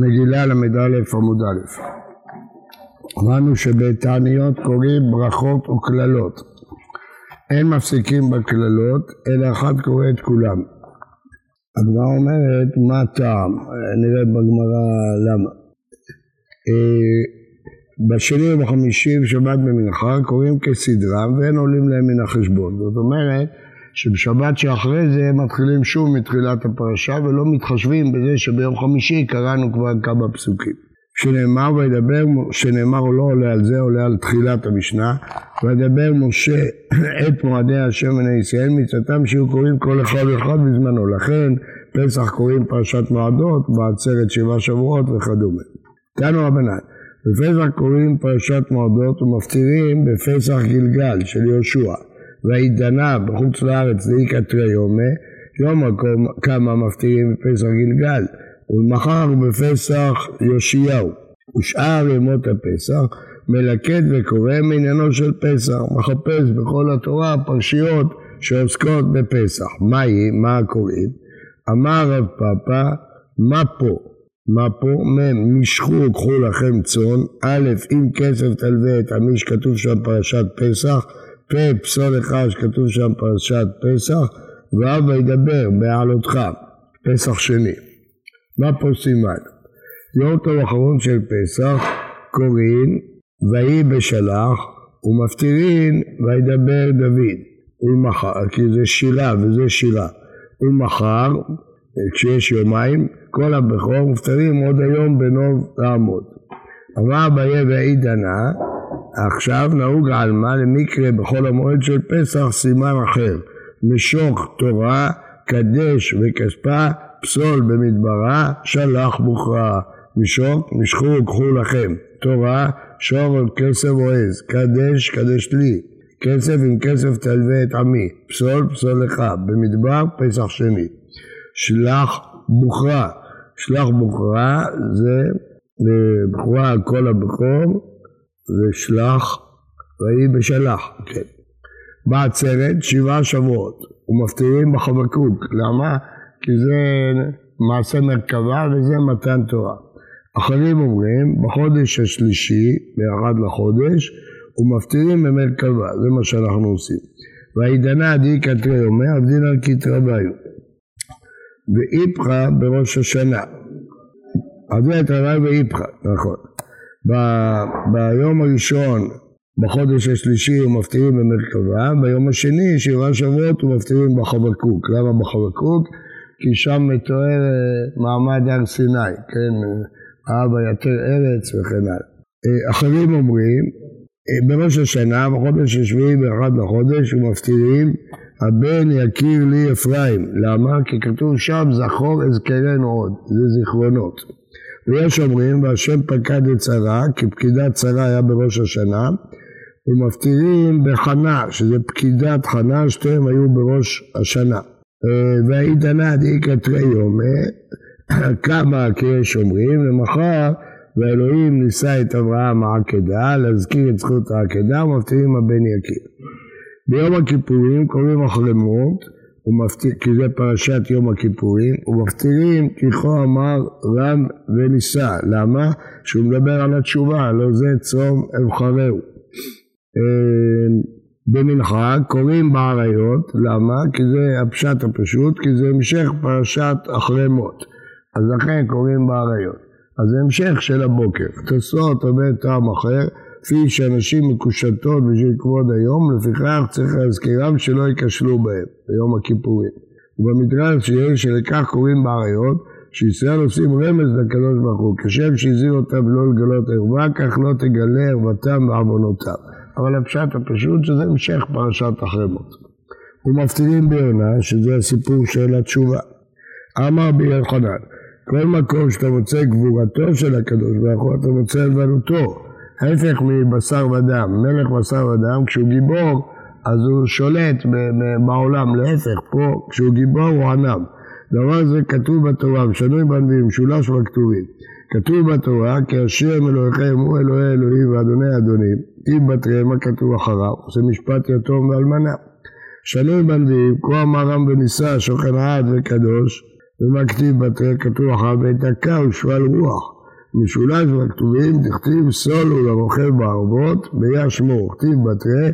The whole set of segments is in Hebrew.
מגילה ל"א עמוד א'. אמרנו שבתעניות קוראים ברכות וקללות. אין מפסיקים בקללות, אלא קורא את כולם. הגמרא אומרת, מה הטעם? נראה בגמרא למה. אה, בשני ובחמישי בשבת במנחה קוראים כסדרם ואין עולים להם מן החשבון. זאת אומרת שבשבת שאחרי זה מתחילים שוב מתחילת הפרשה ולא מתחשבים בזה שביום חמישי קראנו כבר כמה פסוקים. שנאמר וידבר, שנאמר לא עולה על זה, עולה על תחילת המשנה, וידבר משה את מועדי השם בני ישראל, מצוותם שיהיו קוראים כל אחד ואחד בזמנו. לכן פסח קוראים פרשת מועדות, בעצרת שבעה שבועות וכדומה. תנו רבנן, בפסח קוראים פרשת מועדות ומפטירים בפסח גלגל של יהושע. וידנה בחוץ לארץ לאיקא תרי יומי, יום כמה מפטירים בפסח גלגל, ולמחר בפסח יאשיהו. ושאר ימות הפסח מלקט וקורא מעניינו של פסח, מחפש בכל התורה פרשיות שעוסקות בפסח. מהי? מה קוראים? אמר רב פאפא, מה פה? מה פה? מ' משכו קחו לכם צאן, א' אם כסף תלווה את עמי שכתוב שם פרשת פסח, פ' פסול אחד שכתוב שם פרשת פסח, ו' וידבר בעלותך, פסח שני. מה פה סימן? יום טוב אחרון של פסח קוראים ויהי בשלח ומפטירין וידבר דוד ולמחר, כי זה שירה וזה שירה ומחר כשיש יומיים כל הבכור מופטרים עוד היום בנוב לעמוד. אמר אביה ועידנה עכשיו נהוג על מה למקרה בחול המועד של פסח סימן אחר משוך תורה, קדש וכספה, פסול במדברה, שלח מוכרע. משוק, משכו וקחו לכם. תורה, שור על כסף או עז. קדש, קדש לי. כסף עם כסף תלווה את עמי. פסול, פסול לך. במדבר, פסח שני. שלח מוכרע. שלח מוכרע זה בכורה על כל הבכור ושלח ויהי בשלח, כן. בעצרת שבעה שבועות ומפטירים בחבקוק, למה? כי זה מעשה מרכבה וזה מתן תורה. אחרים אומרים בחודש השלישי, באחד לחודש, ומפטירים במרכבה, זה מה שאנחנו עושים. וידנה עדי כתרי יומי עבדין על כתרי ביו. ואיפכא בראש השנה. עבדין את רבי ואיפכא, נכון. ביום הראשון בחודש השלישי הוא מפטירים במרכבה, ביום השני, שבעה שבועות, הוא מפטירים בחבקוק. למה בחבקוק? כי שם מתואר אה, מעמד הר סיני, כן? אבא יתר ארץ וכן הלאה. אה, אחרים אומרים, אה, בראש השנה, בחודש השביעי באחד לחודש, ומפטירים, הבן יכיר לי אפרים. למה? כי כתוב שם, זכור אזכרנו עוד, זה זיכרונות. ויש אומרים, והשם פקד את שרה, כי פקידת שרה היה בראש השנה, ומפטירים בחנה, שזה פקידת חנה, שתיהם היו בראש השנה. אה, והעידנה דאיקא תרי יומי, כמה כי אומרים, ומחר ואלוהים נישא את אברהם העקדה, להזכיר את זכות העקדה, ומפטירים הבן יקיר. ביום הכיפורים קוראים החלמות, כי זה פרשת יום הכיפורים, ומפטירים כי כה אמר רם ונישא. למה? שהוא מדבר על התשובה, לא זה צום אבחרהו. אה, במנחה קוראים בעריות, למה? כי זה הפשט הפשוט, כי זה המשך פרשת אחרי מות. אז לכן קוראים בעריות. אז זה המשך של הבוקר. תוספות הרבה טעם אחר, כפי שאנשים מקושטות בשביל כבוד היום, לפיכך צריך להזכירם שלא ייכשלו בהם ביום הכיפורים. ובמדרש שיש שלכך קוראים בעריות, שישראל עושים רמז לקדוש ברוך הוא, כשם שהזהיר אותם לא לגלות ערווה, כך לא תגלה ערוותם ועוונותם. אבל הפשט הפשוט שזה המשך פרשת אחרי מות. ומפטירים ביונה, שזה הסיפור של התשובה. אמר בי יוחנן, כל מקום שאתה מוצא גבורתו של הקדוש ברוך הוא, אתה מוצא לבנותו. ההפך מבשר ודם, מלך בשר ודם, כשהוא גיבור, אז הוא שולט בעולם, להפך, פה כשהוא גיבור הוא ענב. דבר זה כתוב בתורה, ושנוי בנביאים, משולש בכתובים. כתוב בתורה, כי השם אלוהיכם הוא אלוהי אלוהים ואדוני אדונים, אם בתריהם מה כתוב אחריו, עושה משפט יתום ואלמנה. שנוי בנביאים, כה אמר רם ונישא, שוכן עד וקדוש, ומה כתיב בתרי כתוב אחר בית הקה ושבל רוח. משולש בכתובים דכתיב סולו לרוכב בערבות ביה שמו, כתיב בתרי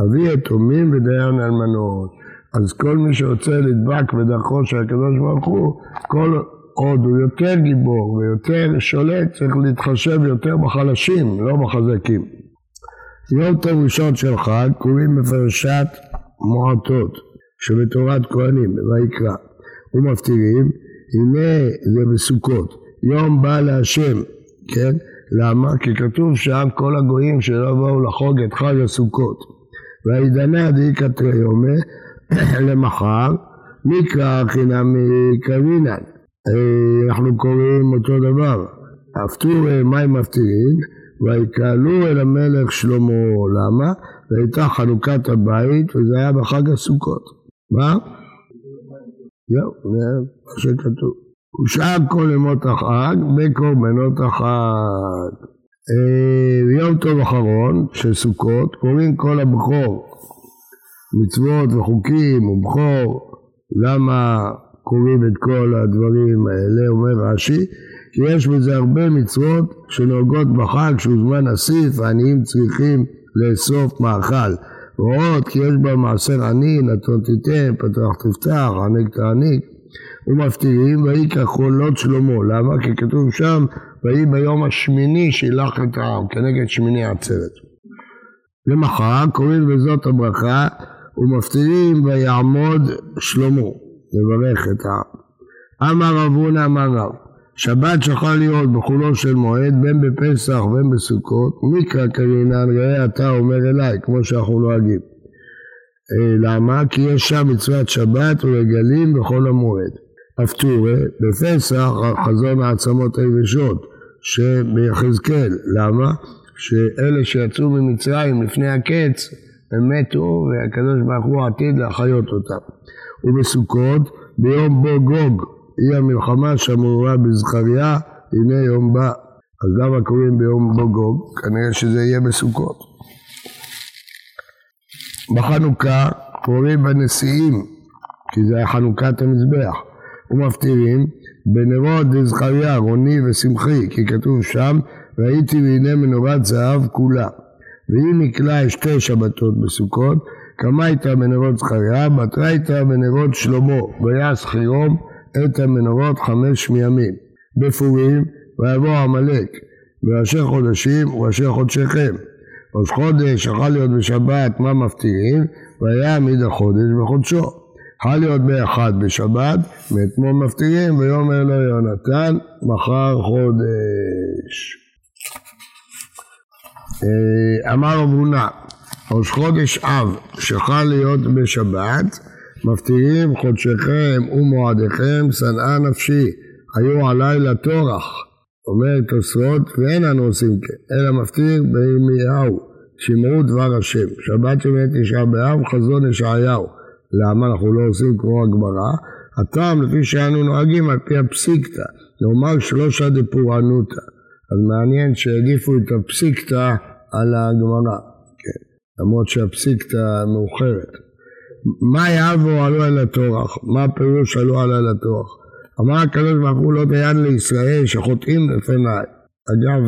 אבי יתומים ודיין אלמנות. אז כל מי שרוצה לדבק בדרכו של הקדוש ברוך הוא, כל עוד הוא יותר גיבור ויותר שולט, צריך להתחשב יותר בחלשים, לא בחזקים. יום טוב ראשון של חג קוראים בפרשת מועטות שבתורת כהנים, ויקרא, ומפטירים, הנה זה בסוכות, יום בא להשם, כן? למה? כי כתוב שם כל הגויים שלא באו לחוג את חג הסוכות. וידנה דאיכא תריומא למחר, מקרא חינם קרינן. אנחנו קוראים אותו דבר. הפטור מים מפטירים, ויקהלו אל המלך שלמה. למה? והייתה חנוכת הבית, וזה היה בחג הסוכות. מה? זהו, זה מה שכתוב. ושאר כל ימות החג בקורבנות החג. ביום אה, טוב אחרון של סוכות קוראים כל הבכור, מצוות וחוקים ובכור, למה קוראים את כל הדברים האלה, אומר רש"י, כי יש בזה הרבה מצוות שנהוגות בחג שהוא זמן אסיף, העניים צריכים לאסוף מאכל. ועוד כי יש בה מעשר עני, נתון תיתן, פתח תפתח, עניק תעניק, ומפטירים, ויהי כחולות שלמה. למה? כי כתוב שם, ויהי ביום השמיני שילח את העם, כנגד שמיני עצרת. למחר קוראים בזאת הברכה, ומפטירים ויעמוד שלמה, לברך את העם. אמר רב הונא אמר רב, שבת שכל להיות בחולו של מועד, בין בפסח בין בסוכות, מקרא קרינן ראה אתה אומר אליי, כמו שאנחנו נוהגים. אה, למה? כי יש שם מצוות שבת ורגלים בכל המועד. אפטורה, בפסח חזון העצמות היבשות שביחזקאל, למה? שאלה שיצאו ממצרים לפני הקץ הם מתו והקדוש ברוך הוא עתיד להחיות אותם. ובסוכות ביום בו גוג היא המלחמה שאמורה בזכריה הנה יום בא. אז למה קוראים ביום בו גוג? כנראה שזה יהיה בסוכות. בחנוכה קוראים בנשיאים כי זה היה חנוכת המזבח. ומפטירים בנרות דזכריה, רוני ושמחי, כי כתוב שם, ראיתי והנה מנורת זהב כולה. ואם נקלע שתי שבתות בסוכות, כמה הייתה בנרות זכריה, בתרה הייתה בנרות שלמה, ויעש חירום את המנורות חמש מימים. בפורים, ויבוא עמלק, בראשי חודשים וראשי חודשיכם. ראש חודש יכול להיות בשבת מה מפטירים, והיה עמיד החודש בחודשו. חל להיות באחד בשבת, מאתמול מפטירים, ויאמר לו יונתן, מחר חודש. אה, אמר רב הונא, ראש חודש אב שחל להיות בשבת, מפטירים חודשיכם ומועדיכם, שנאה נפשי, היו עליי לטורח. אומר תוספות, ואין אנו עושים כן, אלא מפטיר בירמיהו, שמעו דבר השם. שבת ימי תשעה באב, חזון ישעיהו. למה אנחנו לא עושים כמו הגמרא? הטעם לפי שאנו נוהגים על פי הפסיקתא, נאמר שלושה דפורענותא. אז מעניין שהעדיפו את הפסיקתא על הגמרא, כן, למרות שהפסיקתא מאוחרת. מה יבוא עלו על הטורח? מה הפירוש עלו על הטורח? אמר הקדוש ברוך הוא לא דיין לישראל שחוטאים לפניי. אגב,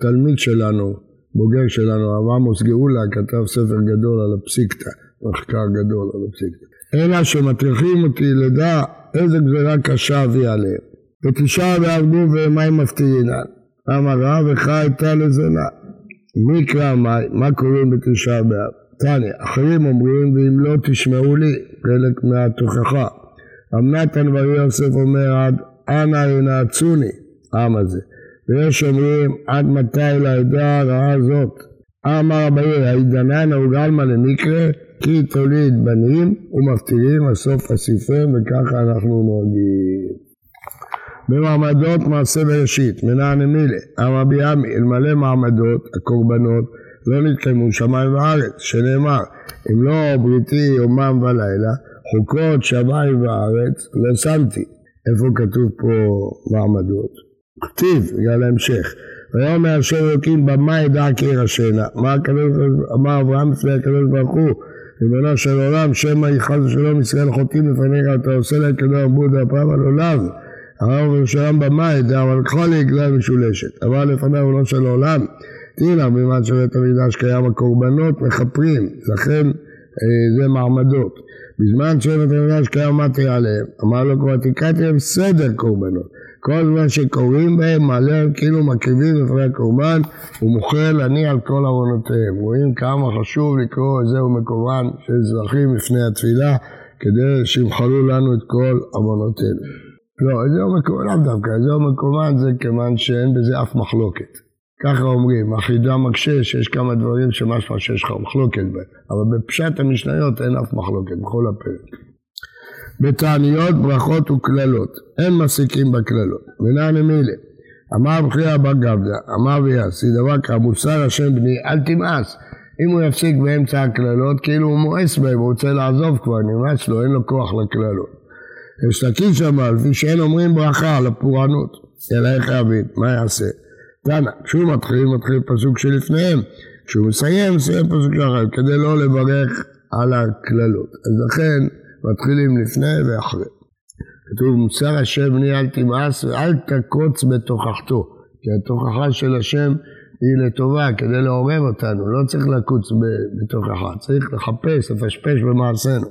תלמיד שלנו, בוגר שלנו, עמוס גאולה, כתב ספר גדול על הפסיקתא. מחקר גדול על הפסיקה. אלא שמטריחים אותי לדע איזה גזירה קשה אביא עליהם. ותשעה והרגו ומים מפתיעינן. אמר רב איך הייתה לזנה. מי יקרא מים? מה קוראים בתשעה באב? תניא, אחרים אומרים ואם לא תשמעו לי, חלק מהתוכחה. אמנתן בר יוסף אומר עד אנא ינעצוני, העם הזה. ויש אומרים עד מתי לעדה הרעה זאת. אמר אביי, הידנן הוא גלמה למקרה כי תוליד בנים ומפתיעים הסוף אסיפם וככה אנחנו נוהגים. במעמדות מעשה בראשית, מנען מילה, הרבי עמי, אלמלא מעמדות, הקורבנות, לא נתקיימו שמיים וארץ, שנאמר, אם לא בריתי יומם ולילה, חוקות שמיים וארץ לא שמתי. איפה כתוב פה מעמדות? כתיב, בגלל ההמשך. ויאמר השם אלוקים במה ידע כי ירשנה. מה אמר אברהם לפני הקדוש ברוך הוא? ריבונו של עולם, שמא יחד ושלום ישראל חוטאים לפניך, אתה עושה להם כדור בודה הפעם על עולם. הרב ירושלים במים, דאמלך לעגלה משולשת. אבל לפניו ריבונו של עולם, תהי לך בזמן שבית המקדש קיים הקורבנות מכפרים, לכן זה מעמדות. בזמן שבית המקדש מה תהיה עליהם? אמר לו כבר תקראתי להם סדר קורבנות. כל זמן שקוראים בהם מעלה הם כאילו מקריבים לפני הקורבן ומוכר לעני על כל עוונותיהם. רואים כמה חשוב לקרוא את זהו מקורבן של אזרחים לפני התפילה כדי שימחלו לנו את כל עוונותינו. לא, זהו מקורבן, לאו דווקא, זהו מקורבן זה כיוון שאין בזה אף מחלוקת. ככה אומרים, החידה מקשה שיש כמה דברים שמשמע שיש לך מחלוקת בהם, אבל בפשט המשניות אין אף מחלוקת בכל הפרק. בתעניות, ברכות וקללות, אין מסיקים בקללות, ונענה מילה. אמר בכי אבא גבדה, אמר ויעשי דבר כמוסר השם בני, אל תמאס. אם הוא יפסיק באמצע הקללות, כאילו הוא מואס בהם, הוא רוצה לעזוב כבר, נמאס לו, אין לו כוח לקללות. יש תקיש אמר, לפי שאין אומרים ברכה על הפורענות, אלא איך יבין, מה יעשה? תנא, כשהוא מתחיל, מתחיל פסוק שלפניהם, כשהוא מסיים, מסיים פסוק שלכם, כדי לא לברך על הקללות. אז לכן מתחילים לפני ואחרי. כתוב מוסר השם בני אל תמאס ואל תקוץ בתוכחתו, כי התוכחה של השם היא לטובה, כדי לעורר אותנו, לא צריך לקוץ בתוכחה, צריך לחפש, לפשפש במעשינו.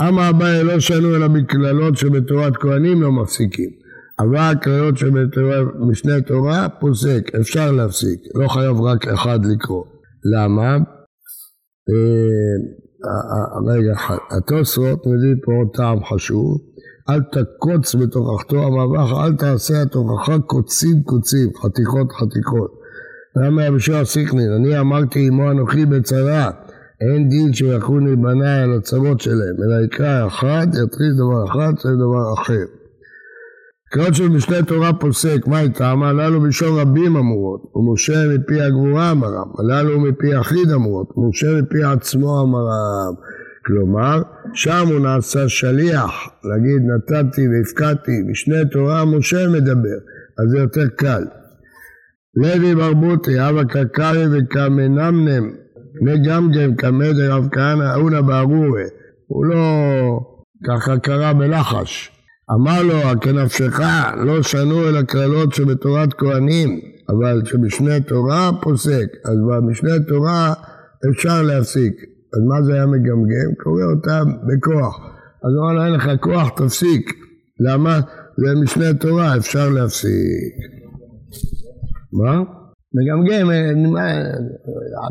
אמה אביי לא שנו אלא מקללות שבתורת כהנים לא מפסיקים. אבל הקריאות שבמשנה תורה פוסק, אפשר להפסיק, לא חייב רק אחד לקרוא. למה? אה, רגע אחד, התוספות מביא פה טעם חשוב, אל תקוץ בתוכחתו המרווח, אל תעשה התוכחה קוצים קוצים, חתיכות חתיכות. למה יבשוע סיכנין, אני אמרתי עמו אנוכי בצרה, אין דין שיחוני בניי על הצרות שלהם, אלא יקרא אחד, יתחיל דבר אחד, זה דבר אחר. קריאות של משנה תורה פוסק, מה איתם? הללו בלשון רבים אמורות, ומשה מפי הגבורה אמרם, הללו מפי אחיד אמורות, ומשה מפי עצמו אמרם. כלומר, שם הוא נעשה שליח, להגיד נתתי והפקדתי, משנה תורה משה מדבר, אז זה יותר קל. לוי ברבוטי, אבא קקרי וקמנמנם, מגמגם כמד רב כהנא אונה בארורי, הוא לא ככה קרא בלחש. אמר לו, כנפשך לא שנו אל הקללות שבתורת כהנים, אבל שבשני תורה פוסק, אז במשנה תורה אפשר להפסיק. אז מה זה היה מגמגם? קורא אותם בכוח. אז אמר לו, אין לך כוח, תפסיק. למה? זה משנה תורה, אפשר להפסיק. מה? מגמגם,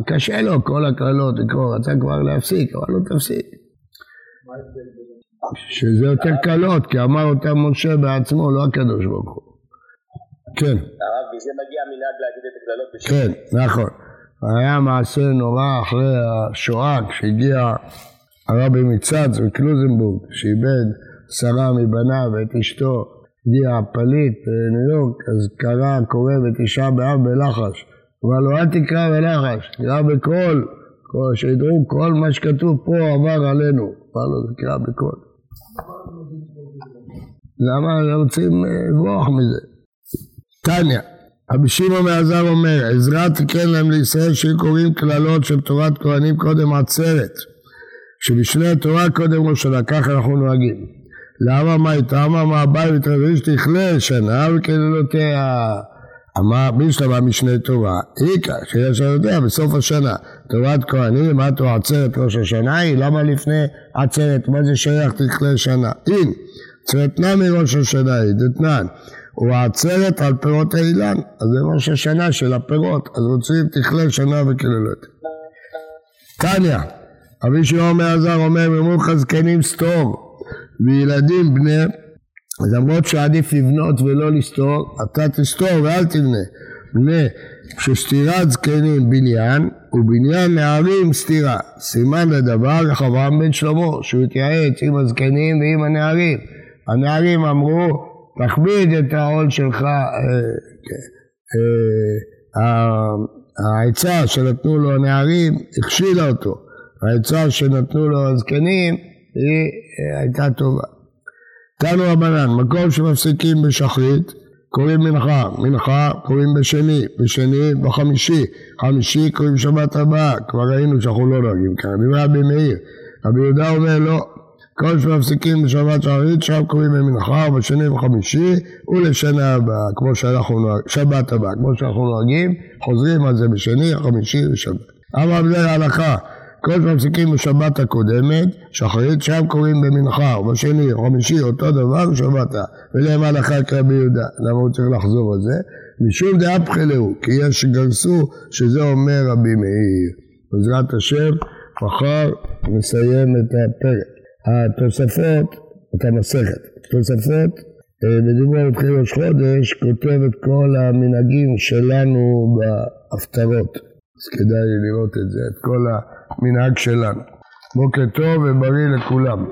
קשה לו כל הקללות לקרוא, רצה כבר להפסיק, אבל לא תפסיק. שזה יותר קלות, כי אמר אותם משה בעצמו, לא הקדוש ברוך הוא. כן. הרב, וזה מגיע מנהג להגיד את הקללות בשביל... כן, נכון. היה מעשה נורא אחרי השואה, כשהגיע הרבי מצץ מקלוזנבורג, שאיבד עשרה מבניו ואת אשתו, הגיע הפליט בניו יורק, אז קרא קורא בתשעה באב בלחש. אמר לו, אל תקרא בלחש, תקרא בקול, שידעו כל מה שכתוב פה עבר עלינו. אמר לו, תקרא בקול. למה רוצים לברוח מזה? תניא, רבי שמעון מעזר אומר, עזרא תיקן להם לישראל שיהיו קוראים קללות של תורת כהנים קודם עצרת, שבשני התורה קודם ראשונה, ככה אנחנו נוהגים. למה מה איתמה מה הבית ותרביש תכלה שנה וקללותיה אמר בישלמה משנה תורה, איכא, שיש לנו יודע, בסוף השנה, תורת כהנים, מה תורה עצרת ראש השנה היא, למה לפני עצרת, מה זה שייך תכלה שנה? אם עצרת נמי ראש השנה היא, דתנן, הוא העצרת על פירות האילן, אז זה ראש השנה של הפירות, אז רוצים תכלה שנה וקללות. תניא, אבי שמעון מעזר אומר, ממוך זקנים סתור, וילדים בני אז למרות שעדיף לבנות ולא לסתור, אתה תסתור ואל תבנה. בנה שסתירת זקנים בניין ובניין נערים סתירה. סימן לדבר לחברם בן שלמה, שהוא התייעץ עם הזקנים ועם הנערים. הנערים אמרו, תכביד את העול שלך, אה, אה, העצה שנתנו לו הנערים הכשילה אותו, העצה שנתנו לו הזקנים היא אה, הייתה טובה. תנו רבנן, מקום שמפסיקים בשחרית, קוראים מנחה, מנחה קוראים בשני, בשני בחמישי, חמישי קוראים שבת הבאה, כבר ראינו שאנחנו לא נוהגים ככה, דברי רבי מאיר, רבי יהודה אומר לא, כל שמפסיקים בשבת שערית, שם קוראים במנחה, ובשני וחמישי, ולשנה הבאה, כמו שאנחנו נוהגים, שבת הבאה, כמו שאנחנו נוהגים, חוזרים על זה בשני, חמישי ושבת. אמר בני ההלכה, כל שמפסיקים בשבת הקודמת, שחרית שם קוראים במנחה, ובשני, חמישי, אותו דבר, שבתה. ולהם הלכה כרבי יהודה. למה הוא צריך לחזור על זה? משום דאפחלהו, כי יש שגרסו שזה אומר רבי מאיר. בעזרת השם, מחר נסיים את הפרק. התוספות, את המסכת. תוספות, בדיבור על תחיל ראש חודש, כותב את כל המנהגים שלנו בהפטרות. אז כדאי לראות את זה, את כל המנהג שלנו. בוקר טוב ובריא לכולם.